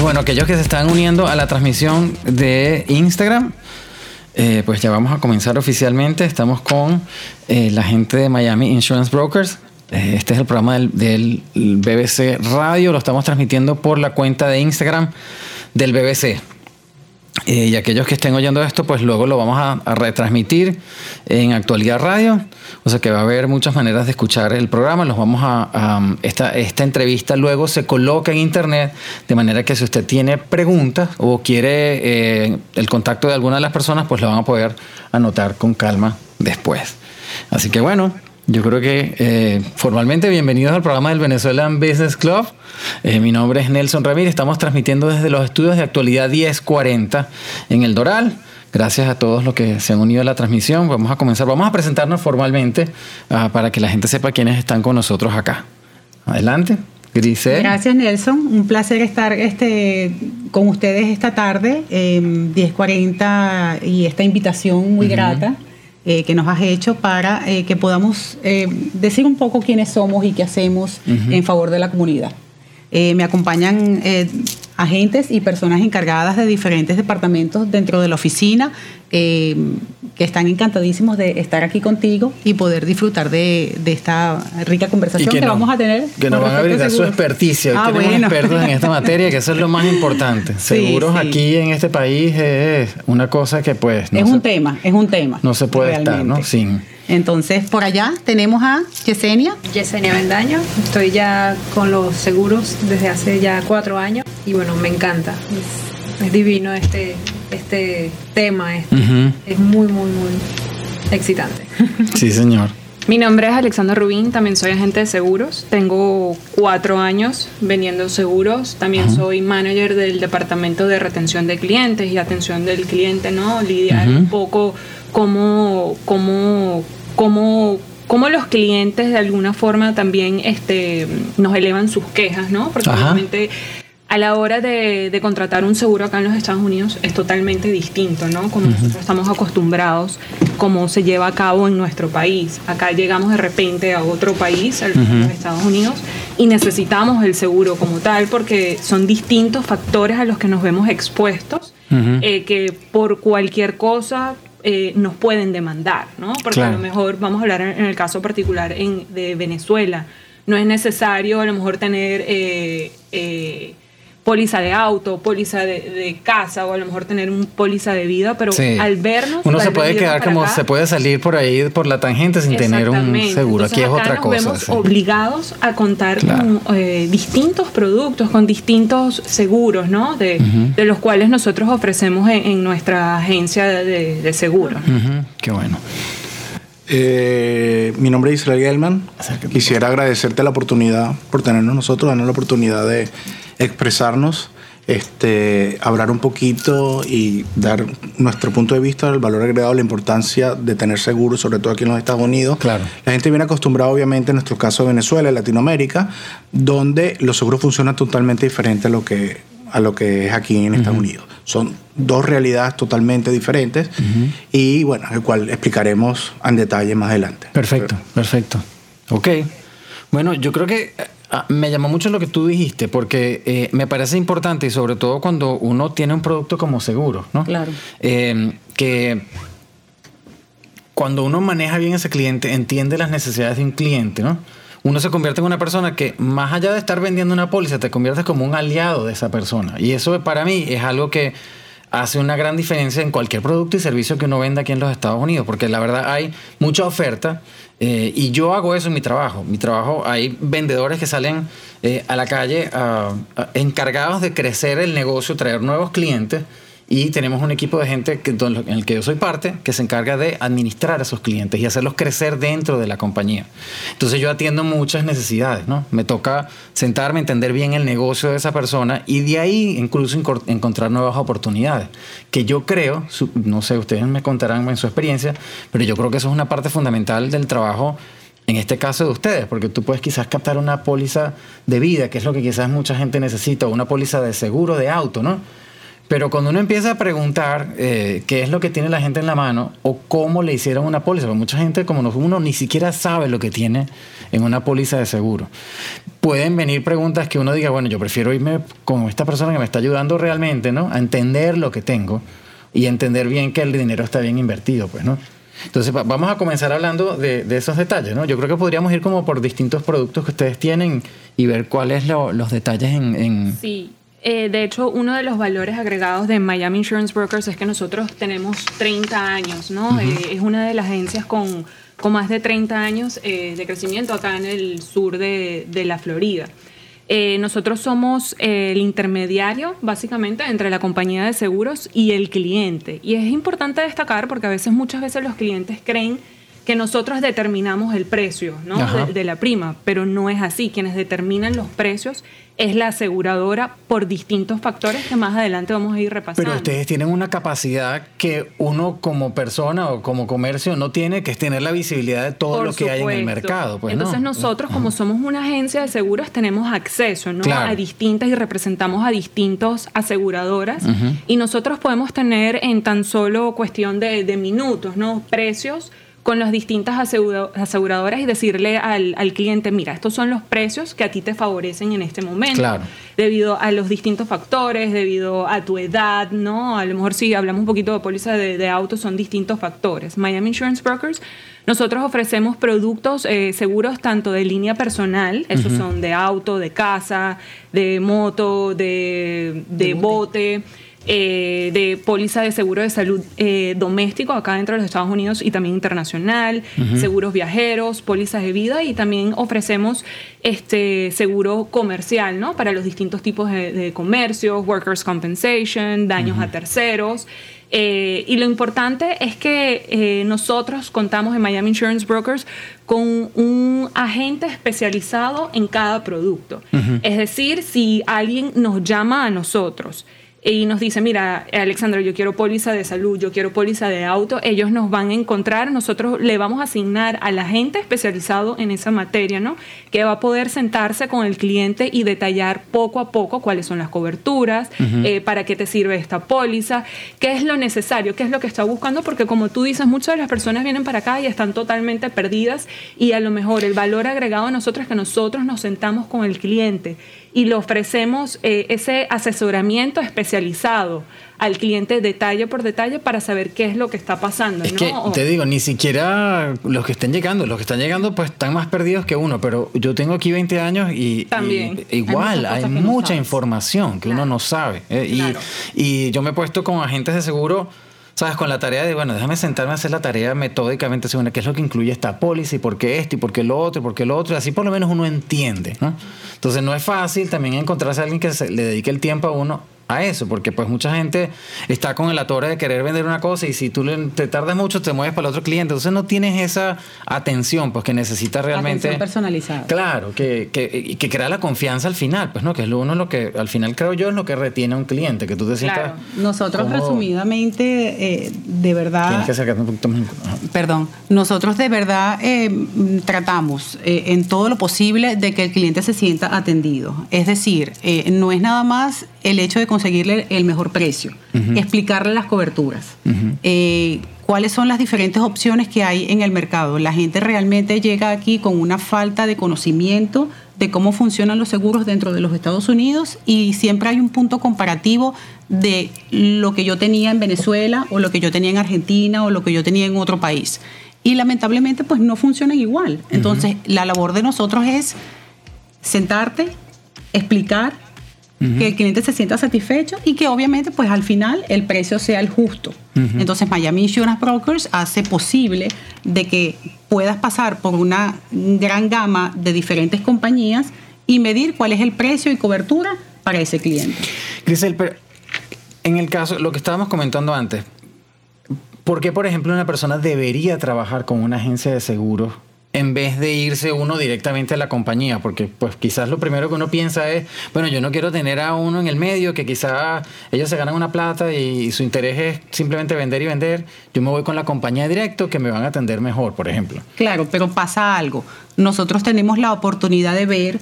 Bueno, aquellos que se están uniendo a la transmisión de Instagram, eh, pues ya vamos a comenzar oficialmente. Estamos con eh, la gente de Miami Insurance Brokers. Eh, este es el programa del, del BBC Radio. Lo estamos transmitiendo por la cuenta de Instagram del BBC. Eh, y aquellos que estén oyendo esto, pues luego lo vamos a, retransmitir en Actualidad Radio. O sea que va a haber muchas maneras de escuchar el programa. Los vamos a, a- esta, esta entrevista luego se coloca en internet de manera que si usted tiene preguntas o quiere eh, el contacto de alguna de las personas, pues lo van a poder anotar con calma después. Así que bueno, yo creo que eh, formalmente bienvenidos al programa del Venezuelan Business Club. Eh, mi nombre es Nelson Ramírez. Estamos transmitiendo desde los estudios de actualidad 1040 en el Doral. Gracias a todos los que se han unido a la transmisión. Vamos a comenzar. Vamos a presentarnos formalmente ah, para que la gente sepa quiénes están con nosotros acá. Adelante. Grisel. Gracias Nelson, un placer estar este, con ustedes esta tarde, eh, 10.40 y esta invitación muy grata eh, que nos has hecho para eh, que podamos eh, decir un poco quiénes somos y qué hacemos en favor de la comunidad. Me acompañan agentes y personas encargadas de diferentes departamentos dentro de la oficina eh, que están encantadísimos de estar aquí contigo y poder disfrutar de, de esta rica conversación que, no- vamos a tener. Que nos van a brindar su experticia. Ah, tenemos bueno. expertos en esta materia, que eso es lo más importante. Sí, Seguros sí. aquí en este país es una cosa que pues no es se- un tema, es un tema. no se puede estar, ¿no? Sin. Entonces, por allá tenemos a Yesenia. Yesenia Bendaño, estoy ya con los seguros desde hace ya cuatro años y bueno, me encanta. Es, es divino este, este tema, este- es muy, muy, muy excitante. Sí, señor. Mi nombre es Alexandra Rubín, también soy agente de seguros. Tengo cuatro años vendiendo seguros. También soy manager del departamento de retención de clientes y atención del cliente, ¿no? Lidiar un poco cómo, cómo, cómo, cómo los clientes de alguna forma también este, nos elevan sus quejas, ¿no? Porque Ajá. obviamente a la hora de, de contratar un seguro acá en los Estados Unidos es totalmente distinto, ¿no? Como nosotros estamos acostumbrados, cómo se lleva a cabo en nuestro país. Acá llegamos de repente a otro país, a los Estados Unidos, y necesitamos el seguro como tal porque son distintos factores a los que nos vemos expuestos, eh, que por cualquier cosa eh, nos pueden demandar, ¿no? Porque a lo mejor vamos a hablar en, en el caso particular en- de Venezuela. No es necesario a lo mejor tener eh, eh, póliza de auto, póliza de, de casa o a lo mejor tener un póliza de vida, pero Sí. al vernos... Uno se puede quedar como acá, se puede salir por ahí por la tangente sin tener un seguro. Entonces, Aquí es otra nos cosa. vemos sí. obligados a contar Claro. con eh, distintos productos, con distintos seguros, ¿no? De, de los cuales nosotros ofrecemos en, en nuestra agencia de, de seguros. Qué bueno. Eh, mi nombre es Israel Gelman. Quisiera agradecerte la oportunidad por tenernos nosotros, darnos la oportunidad de expresarnos, este, hablar un poquito y dar nuestro punto de vista del valor agregado, la importancia de tener seguros, sobre todo aquí en los Estados Unidos. Claro. La gente viene acostumbrada, obviamente, en nuestro caso de Venezuela, y Latinoamérica, donde los seguros funcionan totalmente diferente a lo que, a lo que es aquí en Estados Unidos. Son dos realidades totalmente diferentes y, bueno, el cual explicaremos en detalle más adelante. Perfecto, perfecto. Ok. Bueno, yo creo que ah, me llamó mucho lo que tú dijiste, porque eh, me parece importante y sobre todo cuando uno tiene un producto como seguro, ¿no? Claro. Eh, que cuando uno maneja bien ese cliente, entiende las necesidades de un cliente, ¿no? Uno se convierte en una persona que, más allá de estar vendiendo una póliza, te conviertes como un aliado de esa persona. Y eso para mí es algo que hace una gran diferencia en cualquier producto y servicio que uno venda aquí en los Estados Unidos, porque la verdad hay mucha oferta eh, y yo hago eso en mi trabajo. Mi trabajo, hay vendedores que salen eh, a la calle encargados de crecer el negocio, traer nuevos clientes y tenemos un equipo de gente en el que yo soy parte que se encarga de administrar a esos clientes y hacerlos crecer dentro de la compañía. Entonces yo atiendo muchas necesidades, ¿no? Me toca sentarme, entender bien el negocio de esa persona y de ahí incluso encontrar nuevas oportunidades. Que yo creo, no sé, ustedes me contarán en su experiencia, pero yo creo que eso es una parte fundamental del trabajo en este caso de ustedes, porque tú puedes quizás captar una póliza de vida, que es lo que quizás mucha gente necesita, o una póliza de seguro de auto, ¿no? Pero cuando uno empieza a preguntar eh, qué es lo que tiene la gente en la mano o cómo le hicieron una póliza, porque mucha gente como uno ni siquiera sabe lo que tiene en una póliza de seguro. Pueden venir preguntas que uno diga, bueno, yo prefiero irme con esta persona que me está ayudando realmente, ¿no? A entender lo que tengo y entender bien que el dinero está bien invertido, pues, ¿no? Entonces vamos a comenzar hablando de, esos detalles, ¿no? Yo creo que podríamos ir como por distintos productos que ustedes tienen y ver cuáles los detalles en... Sí, eh, de hecho, uno de los valores agregados de Miami Insurance Brokers es que nosotros tenemos 30 años, ¿no? Eh, es una de las agencias con, con más de 30 años eh, de crecimiento acá en el sur de, de la Florida. nosotros somos el intermediario, básicamente, entre la compañía de seguros y el cliente. Y es importante destacar porque a veces, muchas veces los clientes creen que nosotros determinamos el precio ¿no? de, la prima, pero no es así. Quienes determinan los precios es la aseguradora por distintos factores que más adelante vamos a ir repasando. Pero ustedes tienen una capacidad que uno como persona o como comercio no tiene, que es tener la visibilidad de todo lo que hay en el mercado. Pues, Entonces nosotros, como somos una agencia de seguros, tenemos acceso ¿no? a distintas y representamos a distintos aseguradoras y nosotros podemos tener en tan solo cuestión de, de minutos, ¿no? Precios con las distintas aseguradoras y decirle al, cliente, mira, estos son los precios que a ti te favorecen en este momento. Claro. Debido a los distintos factores, debido a tu edad, ¿no? A lo mejor si hablamos un poquito de póliza de, autos, son distintos factores. Miami Insurance Brokers, nosotros ofrecemos productos eh, seguros tanto de línea personal, esos son de auto, de casa, de moto, de, de, bote eh, de póliza de seguro de salud eh, doméstico acá dentro de los Estados Unidos y también internacional, seguros viajeros, pólizas de vida y también ofrecemos este seguro comercial, ¿no? Para los distintos tipos de, comercios, workers' compensation, daños a terceros. Eh, y lo importante es que nosotros contamos en Miami Insurance Brokers con un agente especializado en cada producto. Es decir, si alguien nos llama a nosotros, y nos dice, mira, Alexandra, yo quiero póliza de salud, yo quiero póliza de auto, ellos nos van a encontrar, nosotros le vamos a asignar a la gente especializado en esa materia, ¿no? Que va a poder sentarse con el cliente y detallar poco a poco cuáles son las coberturas, eh, para qué te sirve esta póliza, qué es lo necesario, qué es lo que está buscando, porque como tú dices, muchas de las personas vienen para acá y están totalmente perdidas y a lo mejor el valor agregado a nosotros es que nosotros nos sentamos con el cliente y le ofrecemos eh, ese asesoramiento especializado al cliente detalle por detalle para saber qué es lo que está pasando. Es que te digo, ni siquiera los que están llegando, los que están llegando pues están más perdidos que uno, pero yo tengo aquí 20 años y, También. igual hay, mucha información que uno no sabe. Eh, y, y yo me he puesto con agentes de seguro ¿sabes? Con la tarea de, bueno, déjame sentarme a hacer la tarea metódicamente según qué es lo que incluye esta póliza y por qué esto y por qué lo otro y por qué lo otro. Y así por lo menos uno entiende, ¿no? Entonces no es fácil también encontrarse a alguien que le dedique el tiempo a uno a eso, porque pues mucha gente está con el atore de querer vender una cosa y si tú te tardas mucho te mueves para el otro cliente, entonces no tienes esa atención pues que necesitas realmente... Atención personalizada. Claro, que, que, que crea la confianza al final, pues no, que es lo uno lo que al final creo yo es lo que retiene a un cliente, que tú te sientas... Claro. Nosotros resumidamente, eh, de verdad... Tienes que acercarte un poquito más. Perdón, nosotros de verdad eh, tratamos eh, en todo lo posible de que el cliente se sienta atendido, es decir, no es nada más el hecho de conseguirle el mejor precio, explicarle las coberturas, eh, cuáles son las diferentes opciones que hay en el mercado. La gente realmente llega aquí con una falta de conocimiento de cómo funcionan los seguros dentro de los Estados Unidos y siempre hay un punto comparativo de lo que yo tenía en Venezuela o lo que yo tenía en Argentina o lo que yo tenía en otro país. Y lamentablemente pues no funcionan igual. Entonces la labor de nosotros es sentarte, explicar, que el cliente se sienta satisfecho y que obviamente pues al final el precio sea el justo. Entonces Miami Insurance Brokers hace posible de que puedas pasar por una gran gama de diferentes compañías y medir cuál es el precio y cobertura para ese cliente. Grisel, pero en el caso, lo que estábamos comentando antes, ¿por qué por ejemplo una persona debería trabajar con una agencia de seguros en vez de irse uno directamente a la compañía, porque pues quizás lo primero que uno piensa es, bueno, yo no quiero tener a uno en el medio que quizás ellos se ganan una plata y, su interés es simplemente vender y vender, yo me voy con la compañía directo que me van a atender mejor, por ejemplo. Claro, pero pasa algo. Nosotros tenemos la oportunidad de ver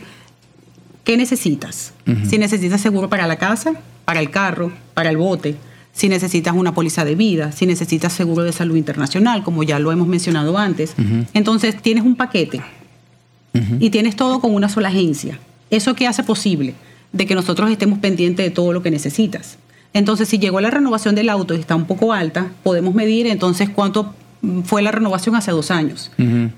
qué necesitas. Si necesitas seguro para la casa, para el carro, para el bote, si necesitas una póliza de vida, si necesitas seguro de salud internacional, como ya lo hemos mencionado antes. Entonces tienes un paquete y tienes todo con una sola agencia. ¿Eso qué hace posible? De que nosotros estemos pendientes de todo lo que necesitas. Entonces, si llegó la renovación del auto y está un poco alta, podemos medir entonces cuánto fue la renovación hace dos años.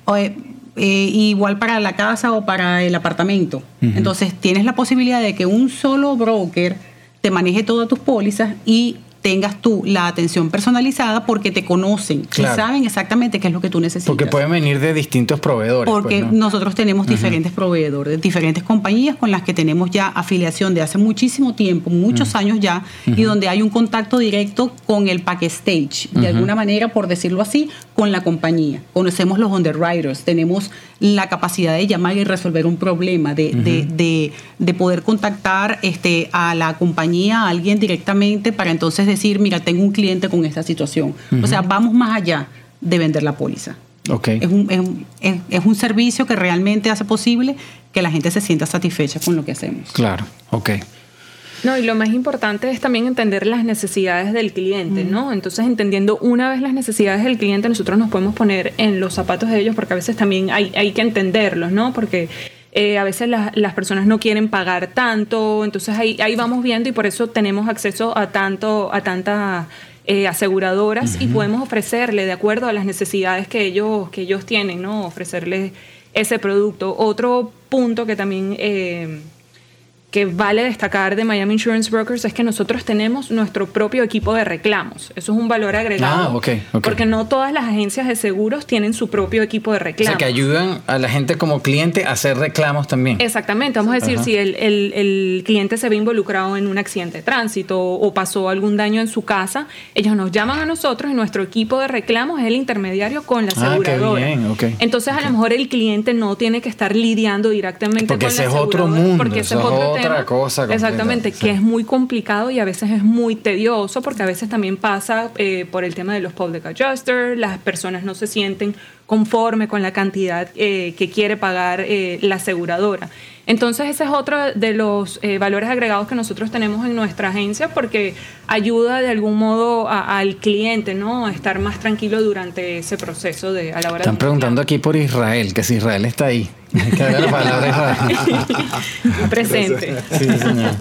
O, eh, eh, igual para la casa o para el apartamento. Entonces, tienes la posibilidad de que un solo broker te maneje todas tus pólizas y tengas tú la atención personalizada porque te conocen y saben exactamente qué es lo que tú necesitas. Porque pueden venir de distintos proveedores. Pues, porque nosotros tenemos diferentes proveedores, diferentes compañías con las que tenemos ya afiliación de hace muchísimo tiempo, muchos años ya, y donde hay un contacto directo con el packstage, de alguna manera, por decirlo así, con la compañía. Conocemos los underwriters, tenemos la capacidad de llamar y resolver un problema, de, de, de, poder contactar este, a la compañía, a alguien directamente para entonces decir, mira, tengo un cliente con esta situación. O sea, vamos más allá de vender la póliza. Okay. Es, un, es, es, un servicio que realmente hace posible que la gente se sienta satisfecha con lo que hacemos. Claro, ok. No, y lo más importante es también entender las necesidades del cliente, ¿no? Entonces, entendiendo una vez las necesidades del cliente, nosotros nos podemos poner en los zapatos de ellos, porque a veces también hay, hay que entenderlos, ¿no? Porque eh, a veces las personas no quieren pagar tanto, entonces ahí, ahí vamos viendo y por eso tenemos acceso a tanto, a tantas eh, aseguradoras y podemos ofrecerle de acuerdo a las necesidades que ellos, que ellos tienen, ¿no? Ofrecerles ese producto. Otro punto que también eh, que vale destacar de Miami Insurance Brokers es que nosotros tenemos nuestro propio equipo de reclamos. Eso es un valor agregado. Ah, okay, Porque no todas las agencias de seguros tienen su propio equipo de reclamos. O sea, que ayudan a la gente como cliente a hacer reclamos también. Exactamente. Vamos a decir, si el, el, el, cliente se ve involucrado en un accidente de tránsito o pasó algún daño en su casa, ellos nos llaman a nosotros y nuestro equipo de reclamos es el intermediario con la aseguradora. Ah, qué bien. Okay. Entonces, a lo mejor el cliente no tiene que estar lidiando directamente porque con ese la es otro mundo. Porque ese es otro otra cosa. Exactamente, que es muy complicado y a veces es muy tedioso porque a veces también pasa eh, por el tema de los public adjusters, las personas no se sienten conforme con la cantidad eh, que quiere pagar eh, la aseguradora. Entonces ese es otro de los eh, valores agregados que nosotros tenemos en nuestra agencia porque ayuda de algún modo al cliente, ¿no? A estar más tranquilo durante ese proceso de a la hora Están preguntando aquí por Israel, que si Israel está ahí. Que la palabra Presente. Sí, señor.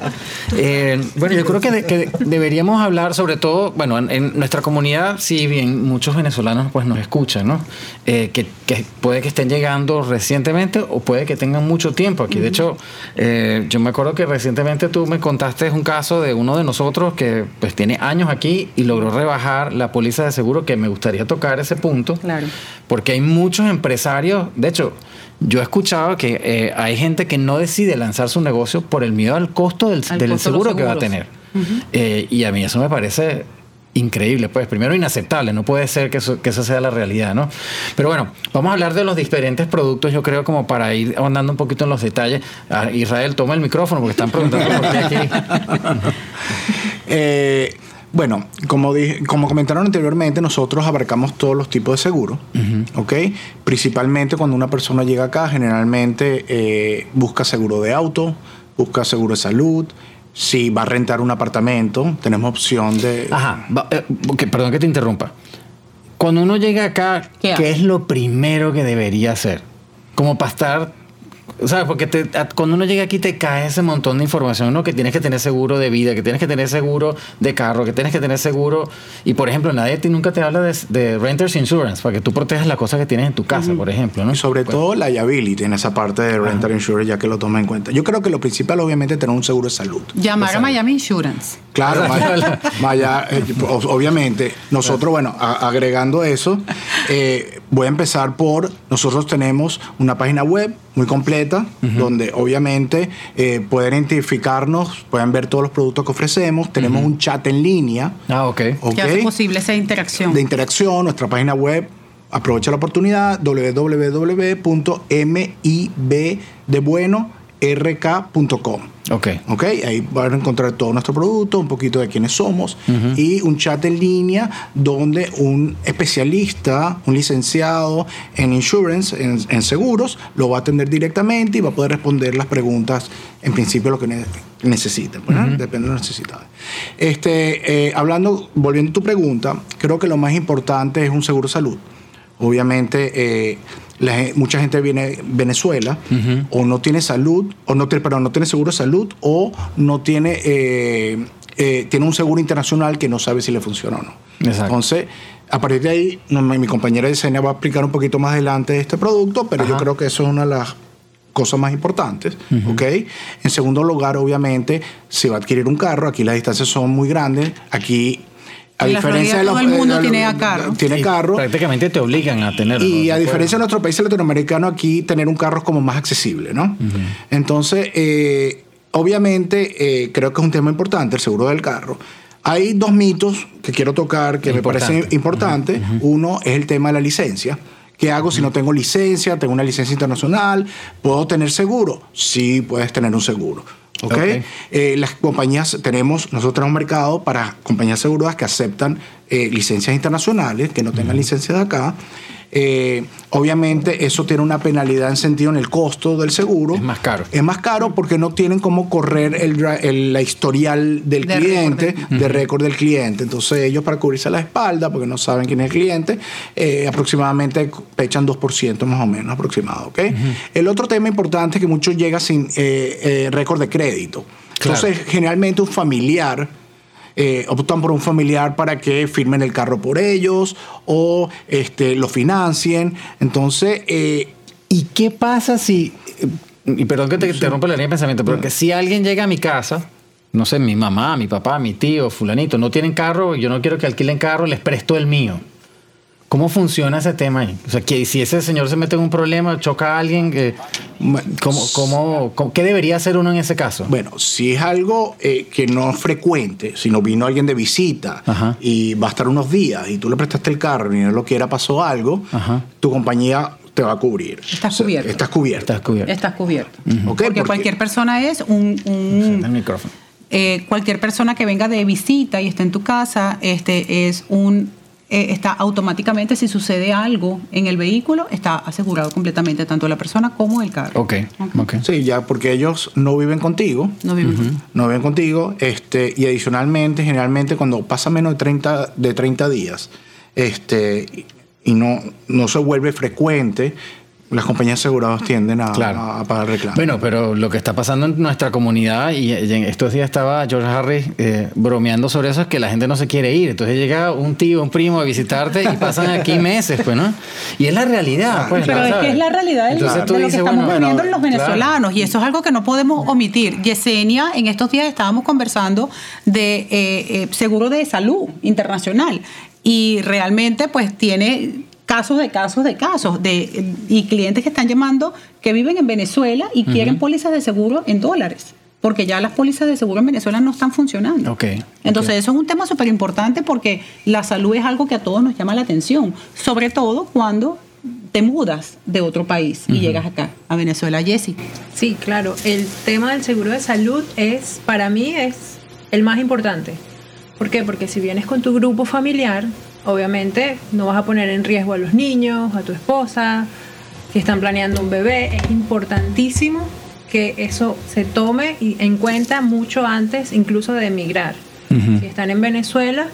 Eh, bueno, yo creo que, que, deberíamos hablar sobre todo, bueno, en, nuestra comunidad, si bien muchos venezolanos pues nos escuchan, ¿no? Eh, que, que, puede que estén llegando recientemente o puede que tengan mucho tiempo aquí. De hecho, eh, yo me acuerdo que recientemente tú me contaste un caso de uno de nosotros que pues tiene años aquí y logró rebajar la póliza de seguro, que me gustaría tocar ese punto. Claro. Porque hay muchos empresarios, de hecho, yo he escuchado que eh, hay gente que no decide lanzar su negocio por el miedo al costo del, Al del costo de seguro que va a tener. Eh, y a mí eso me parece increíble, pues primero inaceptable, no puede ser que eso, que eso sea la realidad, ¿no? Pero bueno, vamos a hablar de los diferentes productos, yo creo como para ir ahondando un poquito en los detalles. Ah, Israel, toma el micrófono porque están preguntando por qué aquí. Eh, bueno, como, dije- como comentaron anteriormente, nosotros abarcamos todos los tipos de seguros, ¿ok? Principalmente cuando una persona llega acá, generalmente eh, busca seguro de auto, busca seguro de salud. Si va a rentar un apartamento, tenemos opción de... Ajá, va- eh, ok, perdón que te interrumpa. Cuando uno llega acá, ¿Qué es lo primero que debería hacer? Como para estar... ¿Sabes? Porque te- a- cuando uno llega aquí te cae ese montón de información, ¿no? Que tienes que tener seguro de vida, que tienes que tener seguro de carro, que tienes que tener seguro... Y, por ejemplo, nadie te- nunca te habla de, de Renters Insurance, para que tú protejas las cosas que tienes en tu casa, por ejemplo, ¿no? Y sobre Pues, todo la liability en esa parte de rental insurance, ya que lo toma en cuenta. Yo creo que lo principal, obviamente, es tener un seguro de salud. Llamar a Miami Insurance. Claro, Maya, Maya, eh, o- obviamente. Nosotros, bueno, a- agregando eso, eh, voy a empezar por, nosotros tenemos una página web muy completa, donde obviamente eh, pueden identificarnos, pueden ver todos los productos que ofrecemos, tenemos un chat en línea, Ah, ok. ¿ok? Que hace posible esa interacción. de interacción, nuestra página web. Aprovecha la oportunidad, www.mib de bueno, rk.com. Ok. Ok, ahí van a encontrar todo nuestro producto, un poquito de quiénes somos y un chat en línea donde un especialista, un licenciado en insurance, en, en seguros, lo va a atender directamente y va a poder responder las preguntas, en principio, lo que ne- necesiten. Depende de las necesidades. Este, eh, hablando, volviendo a tu pregunta, creo que lo más importante es un seguro salud. Obviamente, eh, la mucha gente viene de Venezuela o no tiene salud, o no tiene, perdón, no tiene seguro de salud, o no tiene, eh, eh, tiene un seguro internacional que no sabe si le funciona o no. Exacto. Entonces, a partir de ahí, no, mi compañera de diseño va a explicar un poquito más adelante de este producto, pero yo creo que eso es una de las cosas más importantes, ¿ok? En segundo lugar, obviamente, si va a adquirir un carro, aquí las distancias son muy grandes, aquí... En la Florida todo el mundo eh, tiene los- carro. Tiene Y carro. Prácticamente te obligan a tenerlo. Y ¿no? a diferencia de nuestro país latinoamericano, aquí tener un carro es como más accesible, ¿no? Entonces, eh, obviamente, eh, creo que es un tema importante el seguro del carro. Hay dos mitos que quiero tocar que me Importante. parecen importantes. Uno es el tema de la licencia. ¿Qué hago si no tengo licencia? Tengo una licencia internacional. ¿Puedo tener seguro? Sí, puedes tener un seguro. ¿Ok? Ok. Eh, las compañías, tenemos, nosotros un mercado para compañías aseguradas que aceptan eh, licencias internacionales, que no tengan licencias de acá. Eh, obviamente eso tiene una penalidad en sentido en el costo del seguro. Es más caro. Es más caro porque no tienen cómo correr el, la historial del De cliente, récord de récord del cliente. Entonces ellos para cubrirse la espalda, porque no saben quién es el cliente, eh, aproximadamente echan 2% más o menos aproximado. ¿ok? El otro tema importante es que muchos llegan sin eh, eh, récord de crédito. Claro. Entonces generalmente un familiar eh, optan por un familiar para que firmen el carro por ellos o este, lo financien. Entonces, eh, ¿Y qué pasa si, eh, y perdón que te interrumpa la línea de pensamiento, pero que si alguien llega a mi casa, no sé, mi mamá, mi papá, mi tío, fulanito, no tienen carro, yo no quiero que alquilen carro, les presto el mío. ¿Cómo funciona ese tema ahí? O sea, que si ese señor se mete en un problema, choca a alguien, que, bueno, ¿cómo, cómo, cómo- qué debería hacer uno en ese caso? Bueno, si es algo eh, que no es frecuente, si no vino alguien de visita Ajá. y va a estar unos días y tú le prestaste el carro y no lo quiera, pasó algo, Ajá. tu compañía te va a cubrir. Estás O sea, cubierto. Estás cubierto. Estás cubierto. Estás cubierto. Ok, Porque porque- cualquier persona es un, un- El micrófono. eh, cualquier persona que venga de visita y esté en tu casa, este es un eh, está automáticamente si sucede algo en el vehículo está asegurado completamente tanto la persona como el carro. Ok, ok. Sí, ya porque ellos no viven contigo. No viven- no viven contigo, este, y adicionalmente, generalmente cuando pasa menos de 30, de 30 días, este, y no, no se vuelve frecuente, las compañías aseguradoras tienden a, Claro. a- a pagar reclamos. Bueno, pero lo que está pasando en nuestra comunidad, y, y en estos días estaba George Harris eh, bromeando sobre eso, es que la gente no se quiere ir. Entonces llega un tío, un primo a visitarte y pasan aquí meses, pues, ¿no? Y es la realidad, pues. Pero ¿no? es que es la realidad del- Entonces tú de lo que dices, estamos bueno, viviendo los venezolanos y eso es algo que no podemos omitir. Yesenia, en estos días estábamos conversando de eh, eh, seguro de salud internacional y realmente pues tiene casos de casos de casos de y clientes que están llamando que viven en Venezuela y quieren pólizas de seguro en dólares. Porque ya las pólizas de seguro en Venezuela no están funcionando. Ok, Entonces, eso es un tema súper importante porque la salud es algo que a todos nos llama la atención, sobre todo cuando te mudas de otro país y llegas acá, a Venezuela. Jessy. Sí, claro. El tema del seguro de salud es, para mí, es el más importante. ¿Por qué? Porque si vienes con tu grupo familiar, obviamente no vas a poner en riesgo a los niños, a tu esposa, si están planeando un bebé. Es importantísimo que eso se tome en cuenta mucho antes incluso de emigrar. Si están en Venezuela,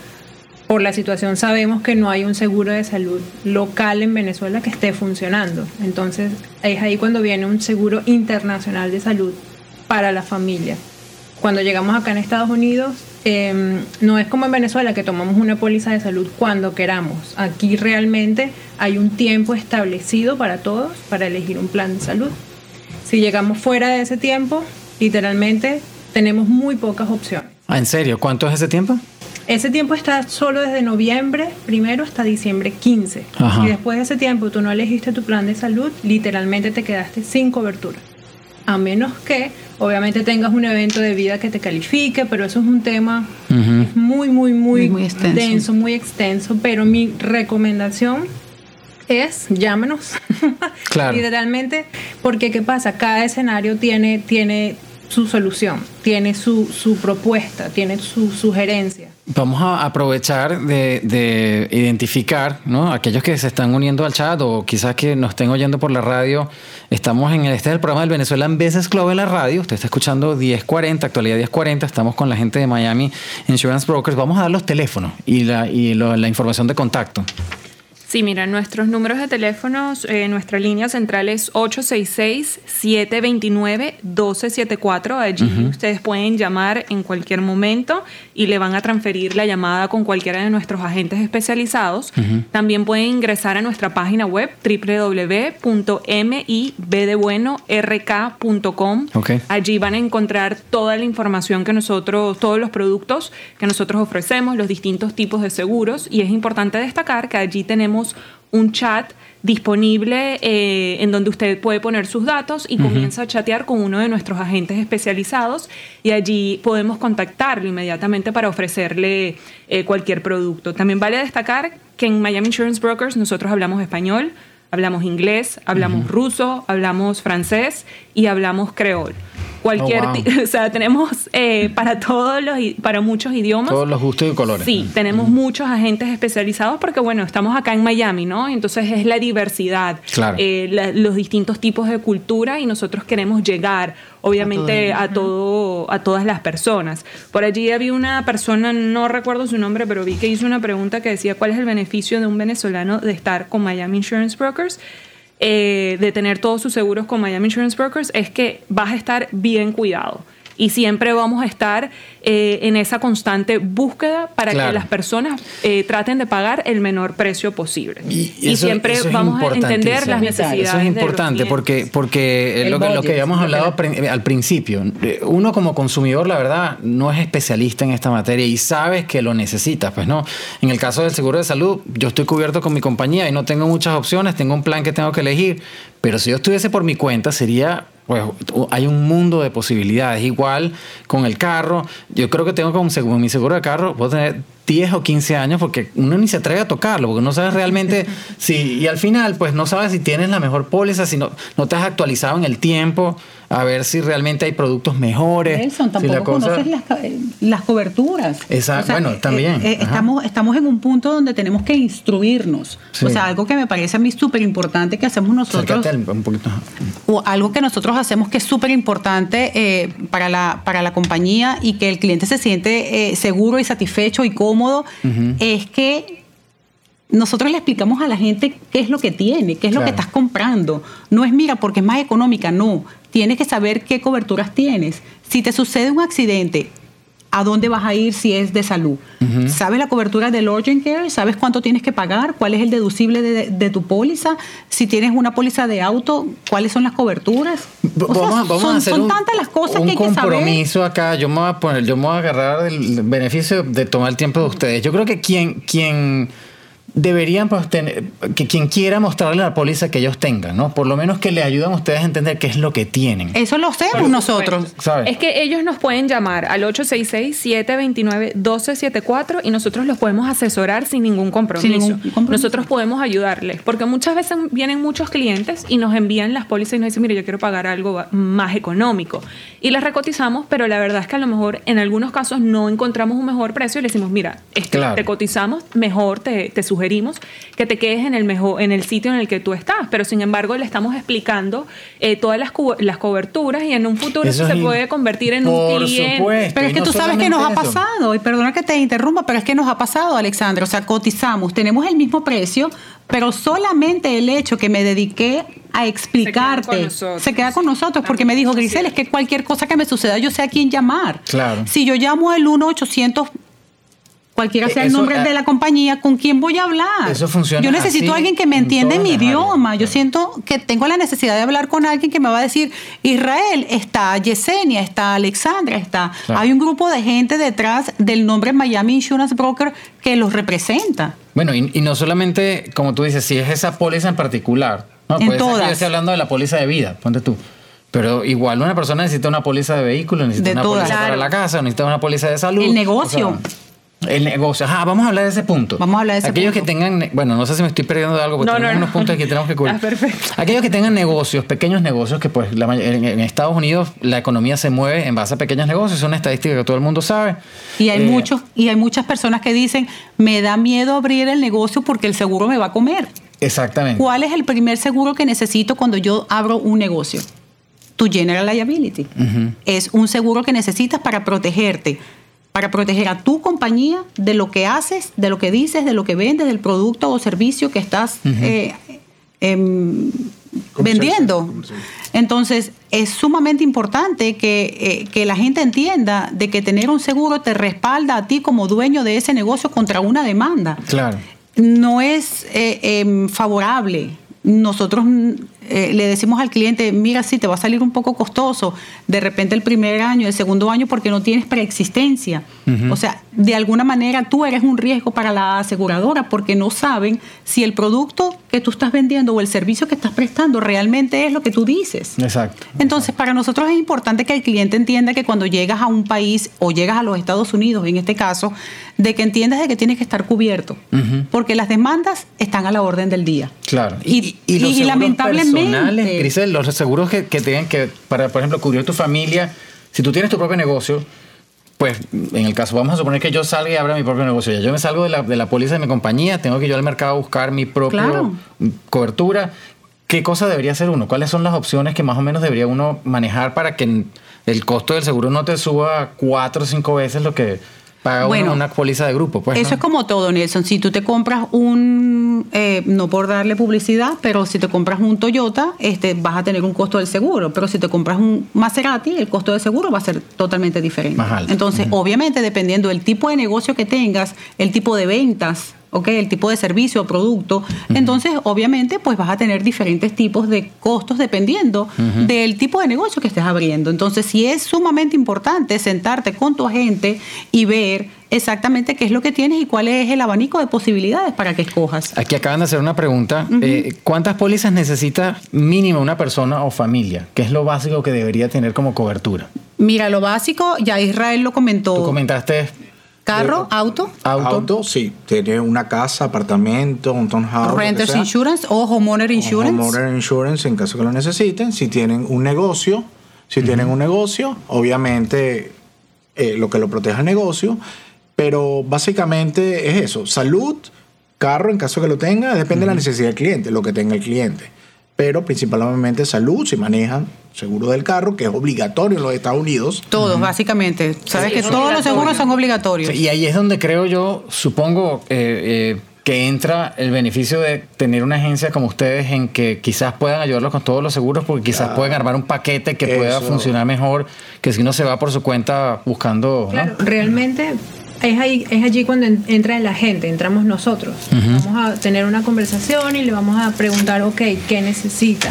por la situación sabemos que no hay un seguro de salud local en Venezuela que esté funcionando. Entonces es ahí cuando viene un seguro internacional de salud para la familia. Cuando llegamos acá en Estados Unidos, eh, no es como en Venezuela que tomamos una póliza de salud cuando queramos. Aquí realmente hay un tiempo establecido para todos para elegir un plan de salud. Si llegamos fuera de ese tiempo, literalmente tenemos muy pocas opciones. Ah, ¿en serio? ¿Cuánto es ese tiempo? Ese tiempo está solo desde noviembre primero hasta diciembre 15. Ajá. Y después de ese tiempo tú no elegiste tu plan de salud, literalmente te quedaste sin cobertura. A menos que, obviamente, tengas un evento de vida que te califique, pero eso es un tema muy, muy, muy, Muy extenso. denso, muy extenso. Pero mi recomendación es llámenos. Claro. Literalmente, porque ¿qué pasa? Cada escenario tiene, tiene su solución, tiene su, su propuesta, tiene su sugerencia. Vamos a aprovechar de, de identificar, ¿no? Aquellos que se están uniendo al chat o quizás que nos estén oyendo por la radio. Estamos en el, este es el programa del Venezuela en Business Club en la radio. Usted está escuchando 1040, actualidad 1040. Estamos con la gente de Miami Insurance Brokers. Vamos a dar los teléfonos y la, y lo- la información de contacto. Sí, mira, nuestros números de teléfonos, eh, nuestra línea central es 866-729-1274. Allí ustedes pueden llamar en cualquier momento y le van a transferir la llamada con cualquiera de nuestros agentes especializados. También pueden ingresar a nuestra página web www.mibdebuenork.com. Ok. Allí van a encontrar toda la información que nosotros, todos los productos que nosotros ofrecemos, los distintos tipos de seguros. Y es importante destacar que allí tenemos un chat disponible eh, en donde usted puede poner sus datos y comienza a chatear con uno de nuestros agentes especializados y allí podemos contactarlo inmediatamente para ofrecerle eh, cualquier producto. También vale destacar que en Miami Insurance Brokers nosotros hablamos español, hablamos inglés, hablamos ruso, hablamos francés y hablamos creol. Cualquier, Oh, wow. o sea, tenemos eh, para todos los, para muchos idiomas. Todos los gustos y colores. Sí, tenemos muchos agentes especializados porque, bueno, estamos acá en Miami, ¿no? Entonces es la diversidad, Claro. eh, la- los distintos tipos de cultura y nosotros queremos llegar, obviamente, a, todo, a todas las personas. Por allí había una persona, no recuerdo su nombre, pero vi que hizo una pregunta que decía, ¿cuál es el beneficio de un venezolano de estar con Miami Insurance Brokers? Eh, de tener todos sus seguros con Miami Insurance Brokers es que vas a estar bien cuidado. Y siempre vamos a estar eh, en esa constante búsqueda para Claro. que las personas eh, traten de pagar el menor precio posible. Y, Y, eso- siempre eso es vamos a entender las necesidades. Eso es de los importante porque, porque El lo, que, lo que budget, habíamos hablado al principio, eh, uno como consumidor, la verdad, no es especialista en esta materia y sabes que lo necesitas. Pues no, en el caso del seguro de salud, yo estoy cubierto con mi compañía y no tengo muchas opciones, tengo un plan que tengo que elegir, pero si yo estuviese por mi cuenta, sería pues hay un mundo de posibilidades. Igual con el carro, yo creo que tengo como seguro, mi seguro de carro, puedo tener 10 o 15 años porque uno ni se atreve a tocarlo, porque no sabes realmente si, y al final pues no sabes si tienes la mejor póliza, si no, no te has actualizado en el tiempo, a ver si realmente hay productos mejores. Nelson, si la tampoco cosa- conoces las, eh, las coberturas. Exacto, bueno, eh, también, eh, estamos, estamos en un punto donde tenemos que instruirnos. Sí. O sea, algo que me parece a mí súper importante que hacemos nosotros. Al- un poquito. o algo que nosotros hacemos que es súper importante eh, para, la, para la compañía y que el cliente se siente eh, seguro y satisfecho y cómodo, es que nosotros le explicamos a la gente qué es lo que tiene, qué es lo que estás comprando. No es mira porque es más económica, no. Tienes que saber qué coberturas tienes. Si te sucede un accidente, ¿a dónde vas a ir si es de salud? ¿Sabes la cobertura del Urgent Care? ¿Sabes cuánto tienes que pagar? ¿Cuál es el deducible de, de tu póliza? Si tienes una póliza de auto, ¿cuáles son las coberturas? O vamos, son, a hacer son un, tantas las cosas un que hay que saber. compromiso acá. Yo me voy a poner, yo me voy a agarrar el beneficio de tomar el tiempo de ustedes. Yo creo que quien, quien deberían pues, tener, que quien quiera mostrarle la póliza que ellos tengan, ¿no? Por lo menos que le ayuden a ustedes a entender qué es lo que tienen. Eso lo hacemos nosotros. ¿Sabes? Es que ellos nos pueden llamar al 866-729-1274 y nosotros los podemos asesorar sin ningún compromiso. Sin ningún compromiso. Nosotros podemos ayudarles, porque muchas veces vienen muchos clientes y nos envían las pólizas y nos dicen, mire, yo quiero pagar algo más económico. Y las recotizamos, pero la verdad es que a lo mejor en algunos casos no encontramos un mejor precio y le decimos, mira, este, Claro. te cotizamos, mejor te, te sugerimos que te quedes en el, mejor, en el sitio en el que tú estás, pero sin embargo le estamos explicando eh, todas las, las coberturas y en un futuro Eso eso se puede convertir en un cliente. supuesto. Pero es que no tú sabes que nos ha pasado, y perdona que te interrumpa, pero es que nos ha pasado, Alexandra. O sea, cotizamos, tenemos el mismo precio, pero solamente el hecho que me dediqué a explicarte con nosotros. se queda con nosotros, porque me dijo, Grisel, es que cualquier cosa que me suceda, yo sé a quién llamar. Claro. Si yo llamo al 1-800, cualquiera sea el Eso, nombre eh, de la compañía, ¿con quién voy a hablar? Eso funciona Yo necesito a alguien que me en entienda en mi áreas. idioma. Yo siento que tengo la necesidad de hablar con alguien que me va a decir, Israel, está Yesenia, está Alexandra, está... Claro. Hay un grupo de gente detrás del nombre Miami Insurance Broker que los representa. Bueno, y, y no solamente, como tú dices, si es esa póliza en particular. No, En todas. yo esté hablando de la póliza de vida, ponte tú. Pero igual una persona necesita una póliza de vehículo, necesita De una todas. póliza para la casa, necesita una póliza de salud. El negocio. o sea, El negocio. Ajá, vamos a hablar de ese punto. Vamos a hablar de ese Aquellos punto. que tengan, bueno, no sé si me estoy perdiendo de algo, porque No, tenemos no, no. unos puntos que tenemos que cubrir. Ah, perfecto. Aquellos que tengan negocios, pequeños negocios, que pues la en, en Estados Unidos la economía se mueve en base a pequeños negocios, es una estadística que todo el mundo sabe. Y hay Eh, muchos y hay muchas personas que dicen, "Me da miedo abrir el negocio porque el seguro me va a comer." Exactamente. ¿Cuál es el primer seguro que necesito cuando yo abro un negocio? Tu General Liability. Es un seguro que necesitas para protegerte, para proteger a tu compañía de lo que haces, de lo que dices, de lo que vendes, del producto o servicio que estás eh, em, vendiendo. Entonces, es sumamente importante que, eh, que la gente entienda de que tener un seguro te respalda a ti como dueño de ese negocio contra una demanda Claro. no es eh, em, favorable. Nosotros eh, le decimos al cliente, mira, sí, te va a salir un poco costoso de repente el primer año, el segundo año, porque no tienes preexistencia. O sea, de alguna manera tú eres un riesgo para la aseguradora porque no saben si el producto que tú estás vendiendo o el servicio que estás prestando realmente es lo que tú dices. Exacto. Entonces, para nosotros es importante que el cliente entienda que cuando llegas a un país o llegas a los Estados Unidos, en este caso, de que entiendas de que tienes que estar cubierto, porque las demandas están a la orden del día. Claro. Y, y, los seguros lamentablemente, personales, Grisel, los seguros que, que tengan que, para, por ejemplo, cubrir tu familia, si tú tienes tu propio negocio, pues en el caso, vamos a suponer que yo salga y abra mi propio negocio. Ya yo me salgo de la, de la póliza de mi compañía, tengo que yo al mercado a buscar mi propia Claro. cobertura. ¿Qué cosa debería hacer uno? ¿Cuáles son las opciones que más o menos debería uno manejar para que el costo del seguro no te suba cuatro o cinco veces lo que paga Bueno, en una póliza de grupo? Pues, Eso ¿no? es como todo, Nelson. Si tú te compras un, eh, no por darle publicidad, pero si te compras un Toyota, este, vas a tener un costo del seguro. Pero si te compras un Maserati, el costo del seguro va a ser totalmente diferente. Más alto. Entonces, obviamente, dependiendo del tipo de negocio que tengas, el tipo de ventas, ¿ok? el tipo de servicio o producto, entonces, obviamente, pues vas a tener diferentes tipos de costos dependiendo del tipo de negocio que estés abriendo. Entonces, sí es sumamente importante sentarte con tu agente y ver exactamente qué es lo que tienes y cuál es el abanico de posibilidades para que escojas. Aquí acaban de hacer una pregunta. Eh, ¿Cuántas pólizas necesita mínimo una persona o familia? ¿Qué es lo básico que debería tener como cobertura? Mira, lo básico, ya Israel lo comentó. Tú comentaste Carro, auto, auto. Auto, sí. Tiene una casa, apartamento, un townhouse. renters insurance o homeowner insurance. Homeowner insurance en caso que lo necesiten. Si tienen un negocio, si tienen un negocio, obviamente eh, lo que lo proteja el negocio. Pero básicamente es eso. Salud, carro en caso que lo tenga, depende de la necesidad del cliente, lo que tenga el cliente. Pero principalmente salud, si manejan seguro del carro, que es obligatorio en los Estados Unidos. Todos, básicamente. Sabes Sí, que todos los seguros son obligatorios. Y ahí es donde creo yo, supongo, eh, eh, que entra el beneficio de tener una agencia como ustedes en que quizás puedan ayudarlos con todos los seguros porque quizás pueden armar un paquete que pueda funcionar mejor que si uno se va por su cuenta buscando... realmente es, ahí, es allí cuando en- entra la gente, entramos nosotros. Vamos a tener una conversación y le vamos a preguntar, ok, ¿qué necesita?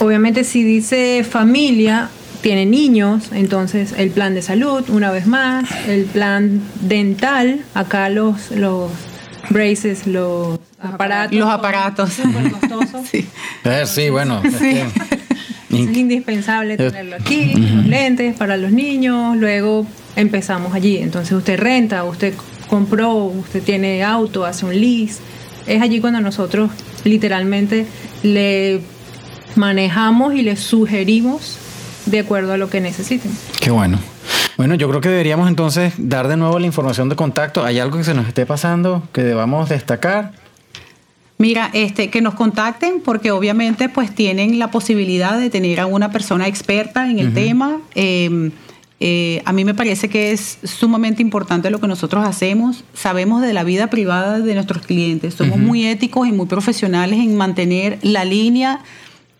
Obviamente si dice familia, tiene niños, entonces el plan de salud, una vez más, el plan dental, acá los, los braces, los aparatos. Los son aparatos. súper costosos. Sí. Bueno. Es indispensable tenerlo aquí, los lentes para los niños, luego empezamos allí. Entonces usted renta, usted compró, usted tiene auto, hace un lease. Es allí cuando nosotros literalmente le manejamos y le sugerimos de acuerdo a lo que necesiten. Qué bueno. Bueno, yo creo que deberíamos entonces dar de nuevo la información de contacto. ¿Hay algo que se nos esté pasando que debamos destacar? Mira, este, que nos contacten porque obviamente pues tienen la posibilidad de tener a una persona experta en el tema. Eh, eh, a mí me parece que es sumamente importante lo que nosotros hacemos. Sabemos de la vida privada de nuestros clientes. Somos muy éticos y muy profesionales en mantener la línea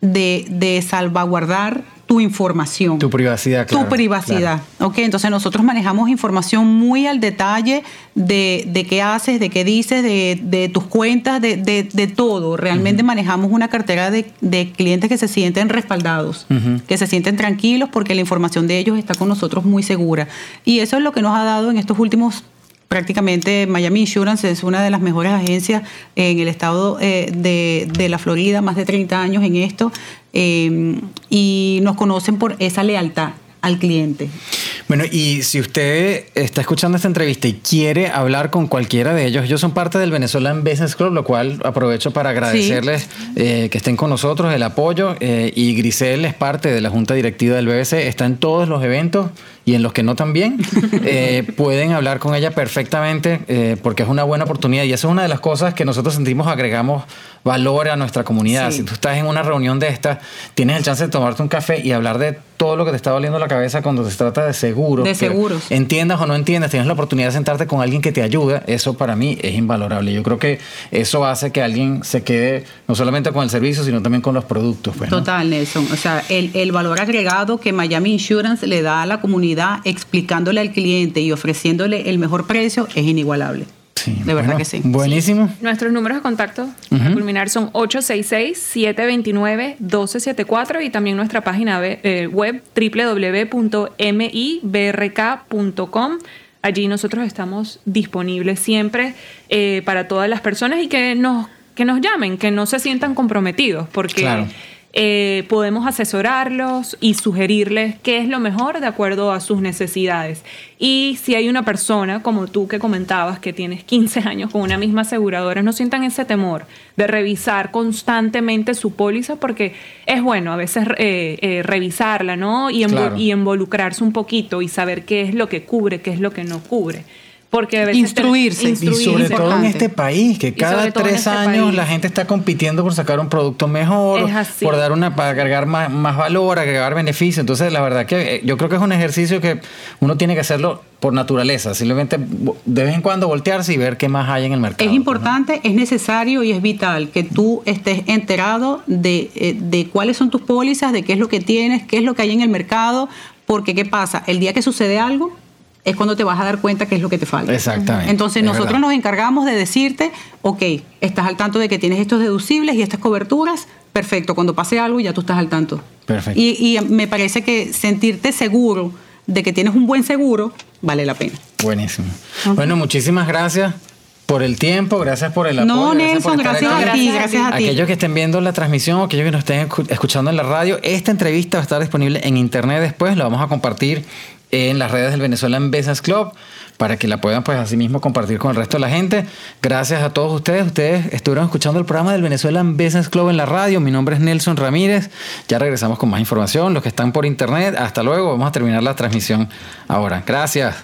de, de salvaguardar tu información. Tu privacidad, claro, Tu privacidad. Ok, entonces nosotros manejamos información muy al detalle de, de qué haces, de qué dices, de, de tus cuentas, de, de- de todo. Realmente manejamos una cartera de, de clientes que se sienten respaldados, que se sienten tranquilos porque la información de ellos está con nosotros muy segura. Y eso es lo que nos ha dado en estos últimos prácticamente Miami Insurance es una de las mejores agencias en el estado eh, de, de la Florida, más de 30 años en esto, eh, y nos conocen por esa lealtad al cliente. Bueno, y si usted está escuchando esta entrevista y quiere hablar con cualquiera de ellos, ellos son parte del Venezuelan Business Club, lo cual aprovecho para agradecerles eh, que estén con nosotros, el apoyo. eh, y Grisel es parte de la junta directiva del BBC, está en todos los eventos y en los que no también. Eh, pueden hablar con ella perfectamente eh, porque es una buena oportunidad y eso es una de las cosas que nosotros sentimos agregamos valor a nuestra comunidad. Sí. Si tú estás en una reunión de esta, tienes el chance de tomarte un café y hablar de todo lo que te está doliendo la cabeza cuando se trata de seguros. De seguros. Entiendas o no entiendas, tienes la oportunidad de sentarte con alguien que te ayuda. Eso para mí es invalorable. Yo creo que eso hace que alguien se quede no solamente con el servicio, sino también con los productos. pues, ¿no? Total, Nelson. O sea, el, el valor agregado que Miami Insurance le da a la comunidad explicándole al cliente y ofreciéndole el mejor precio es inigualable. Sí, de verdad bueno, que sí. Buenísimo. Nuestros números de contacto para culminar son 866-729-1274 y también nuestra página eh, web www.mibrk.com. Allí nosotros estamos disponibles siempre eh, para todas las personas y que nos, que nos llamen, que no se sientan comprometidos, porque Claro. Eh, podemos asesorarlos y sugerirles qué es lo mejor de acuerdo a sus necesidades. Y si hay una persona como tú que comentabas que tienes 15 años con una misma aseguradora, no sientan ese temor de revisar constantemente su póliza porque es bueno a veces eh, eh, revisarla, ¿no? Y, invo- Claro. y involucrarse un poquito y saber qué es lo que cubre, qué es lo que no cubre. Porque veces Instruirse. Y sobre Instruirse. todo en este país, que Y cada tres este años país. la gente está compitiendo por sacar un producto mejor, por dar una, para agregar más, más valor, agregar beneficio. Entonces, la verdad que eh, yo creo que es un ejercicio que uno tiene que hacerlo por naturaleza. Simplemente de vez en cuando voltearse y ver qué más hay en el mercado. Es importante, es necesario y es vital que tú estés enterado de, eh, de cuáles son tus pólizas, de qué es lo que tienes, qué es lo que hay en el mercado, porque ¿qué pasa? El día que sucede algo es cuando te vas a dar cuenta qué es lo que te falta. Exactamente, Entonces es nosotros verdad. nos encargamos de decirte, ok, estás al tanto de que tienes estos deducibles y estas coberturas, perfecto, cuando pase algo ya tú estás al tanto. Perfecto. Y, y me parece que sentirte seguro de que tienes un buen seguro vale la pena. Buenísimo. Bueno, muchísimas gracias por el tiempo, gracias por el apoyo. No, gracias por Nelson, gracias a ti, Gracias a ti. Aquellos que estén viendo la transmisión aquellos que nos estén escu- escuchando en la radio, esta entrevista va a estar disponible en internet después, la vamos a compartir en las redes del Venezuelan Business Club para que la puedan pues así mismo compartir con el resto de la gente. Gracias a todos ustedes. Ustedes estuvieron escuchando el programa del Venezuelan Business Club en la radio. Mi nombre es Nelson Ramírez. Ya regresamos con más información. Los que están por internet, hasta luego. Vamos a terminar la transmisión ahora. Gracias.